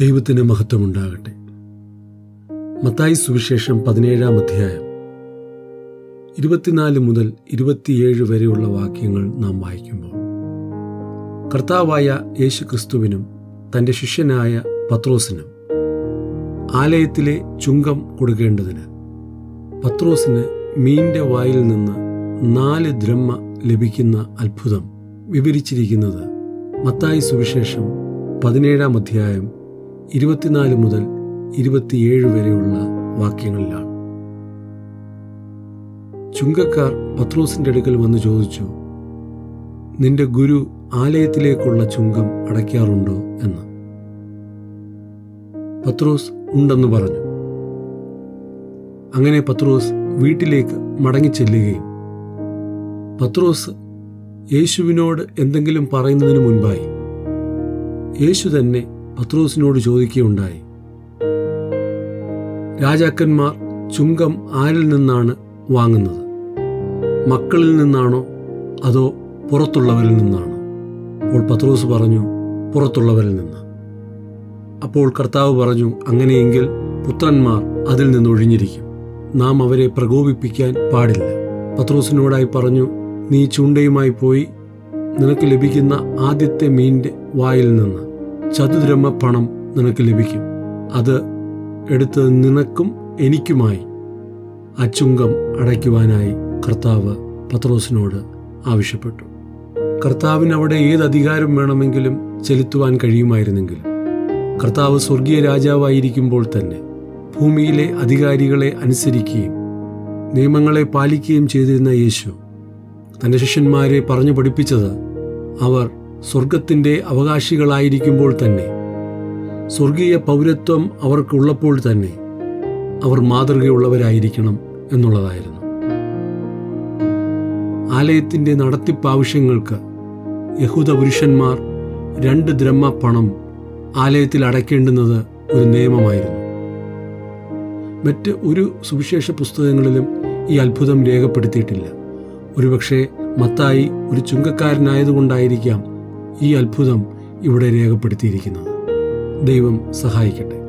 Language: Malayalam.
ദൈവത്തിന് മഹത്വമുണ്ടാകട്ടെ. മത്തായി സുവിശേഷം പതിനേഴാം അധ്യായം. ഇരുപത്തിനാല് മുതൽ ഇരുപത്തിയേഴ് വരെയുള്ള വാക്യങ്ങൾ നാം വായിക്കുമ്പോൾ കർത്താവായ യേശു ക്രിസ്തുവിനും തന്റെ ശിഷ്യനായ പത്രോസിനും ആലയത്തിലെ ചുങ്കം കൊടുക്കേണ്ടതിന് പത്രോസിന് മീന്റെ വായിൽ നിന്ന് നാല് ദ്രഹ്മ ലഭിക്കുന്ന അത്ഭുതം വിവരിച്ചിരിക്കുന്നത് മത്തായി സുവിശേഷം പതിനേഴാം അധ്യായം ഇരുപത്തിനാല് മുതൽ ഇരുപത്തിയേഴ് വരെയുള്ള വാക്യങ്ങളിലാണ്. ചുങ്കക്കാർ പത്രോസിന്റെ അടുക്കൽ വന്ന് ചോദിച്ചു നിന്റെ ഗുരു ആലയത്തിലേക്കുള്ള ചുങ്കം അടയ്ക്കാറുണ്ടോ? എന്ന്. പത്രോസ് ഉണ്ടെന്ന് പറഞ്ഞു. അങ്ങനെ പത്രോസ് വീട്ടിലേക്ക് മടങ്ങിച്ചെല്ലുകയും പത്രോസ് യേശുവിനോട് എന്തെങ്കിലും പറയുന്നതിന് മുൻപായി യേശു തന്നെ പത്രോസിനോട് ചോദിക്കുകയുണ്ടായി. രാജാക്കന്മാർ ചുങ്കം ആരിൽ നിന്നാണ് വാങ്ങുന്നത്? മക്കളിൽ നിന്നാണോ അതോ പുറത്തുള്ളവരിൽ നിന്നാണോ? അപ്പോൾ പത്രോസ് പറഞ്ഞു പുറത്തുള്ളവരിൽ നിന്ന്. അപ്പോൾ കർത്താവ് പറഞ്ഞു അങ്ങനെയെങ്കിൽ പുത്രന്മാർ അതിൽ നിന്ന് ഒഴിഞ്ഞിരിക്കും. നാം അവരെ പ്രകോപിപ്പിക്കാൻ പാടില്ല. പത്രോസിനോടായി പറഞ്ഞു നീ ചൂണ്ടയുമായി പോയി നിനക്ക് ലഭിക്കുന്ന ആദ്യത്തെ മീന്റെ വായിൽ നിന്ന് ചതുദ്രമ പണം നിനക്ക് ലഭിക്കും. അത് എടുത്ത് നിനക്കും എനിക്കുമായി. അച്ചുങ്കം അടയ്ക്കുവാനായി കർത്താവ് പത്രോസിനോട് ആവശ്യപ്പെട്ടു. കർത്താവിന് അവിടെ ഏത് അധികാരം വേണമെങ്കിലും ചെലുത്തുവാൻ കഴിയുമായിരുന്നെങ്കിലും കർത്താവ് സ്വർഗീയ രാജാവായിരിക്കുമ്പോൾ തന്നെ ഭൂമിയിലെ അധികാരികളെ അനുസരിക്കുകയും നിയമങ്ങളെ പാലിക്കുകയും ചെയ്തിരുന്ന യേശു തന്റെ ശിഷ്യന്മാരെ പറഞ്ഞു പഠിപ്പിച്ചത് അവർ സ്വർഗത്തിന്റെ അവകാശികളായിരിക്കുമ്പോൾ തന്നെ. സ്വർഗീയ പൗരത്വം അവർക്കുള്ളപ്പോൾ തന്നെ അവർ മാതൃകയുള്ളവരായിരിക്കണം എന്നുള്ളതായിരുന്നു. ആലയത്തിന്റെ നടത്തിപ്പാവശ്യങ്ങൾക്ക് യഹൂദ പുരുഷന്മാർ രണ്ട് ദ്രഹ്മ പണം ആലയത്തിൽ അടയ്ക്കേണ്ടുന്നത് ഒരു നിയമമായിരുന്നു. മറ്റ് ഒരു സുവിശേഷ പുസ്തകങ്ങളിലും ഈ അത്ഭുതം രേഖപ്പെടുത്തിയിട്ടില്ല. ഒരുപക്ഷെ മത്തായി ഒരു ചുങ്കക്കാരനായതുകൊണ്ടായിരിക്കാം ഈ അത്ഭുതം ഇവിടെ രേഖപ്പെടുത്തിയിരിക്കുന്നത് ദൈവം സഹായിക്കട്ടെ.